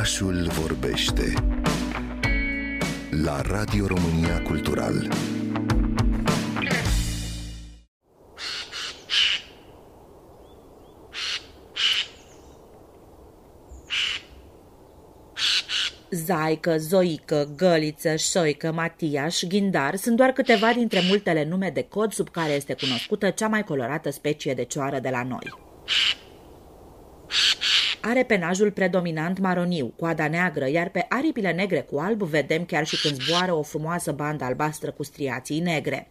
Orașul vorbește la Radio România Cultural. Zaică, Zoică, Găliță, Șoică, Matiaș, Ghindar sunt doar câteva dintre multele nume de cod sub care este cunoscută cea mai colorată specie de cioară de la noi. Are penajul predominant maroniu, coada neagră, iar pe aripile negre cu alb vedem chiar și când zboară o frumoasă bandă albastră cu striații negre.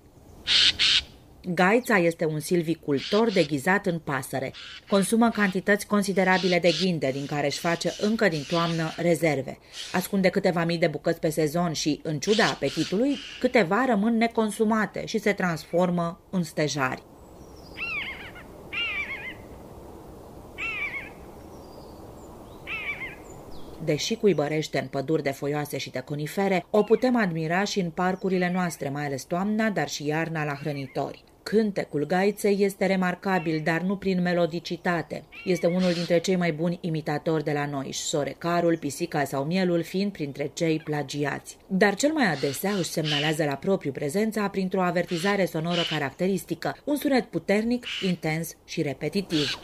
Gaița este un silvicultor deghizat în pasăre. Consumă cantități considerabile de ghinde, din care își face încă din toamnă rezerve. Ascunde câteva mii de bucăți pe sezon și, în ciuda apetitului, câteva rămân neconsumate și se transformă în stejari. Deși cuibărește în păduri de foioase și de conifere, o putem admira și în parcurile noastre, mai ales toamna, dar și iarna la hrănitori. Cântecul gaiței este remarcabil, dar nu prin melodicitate. Este unul dintre cei mai buni imitatori de la noi, sorecarul, pisica sau mielul fiind printre cei plagiați. Dar cel mai adesea își semnalează la propriu prezența printr-o avertizare sonoră caracteristică, un sunet puternic, intens și repetitiv.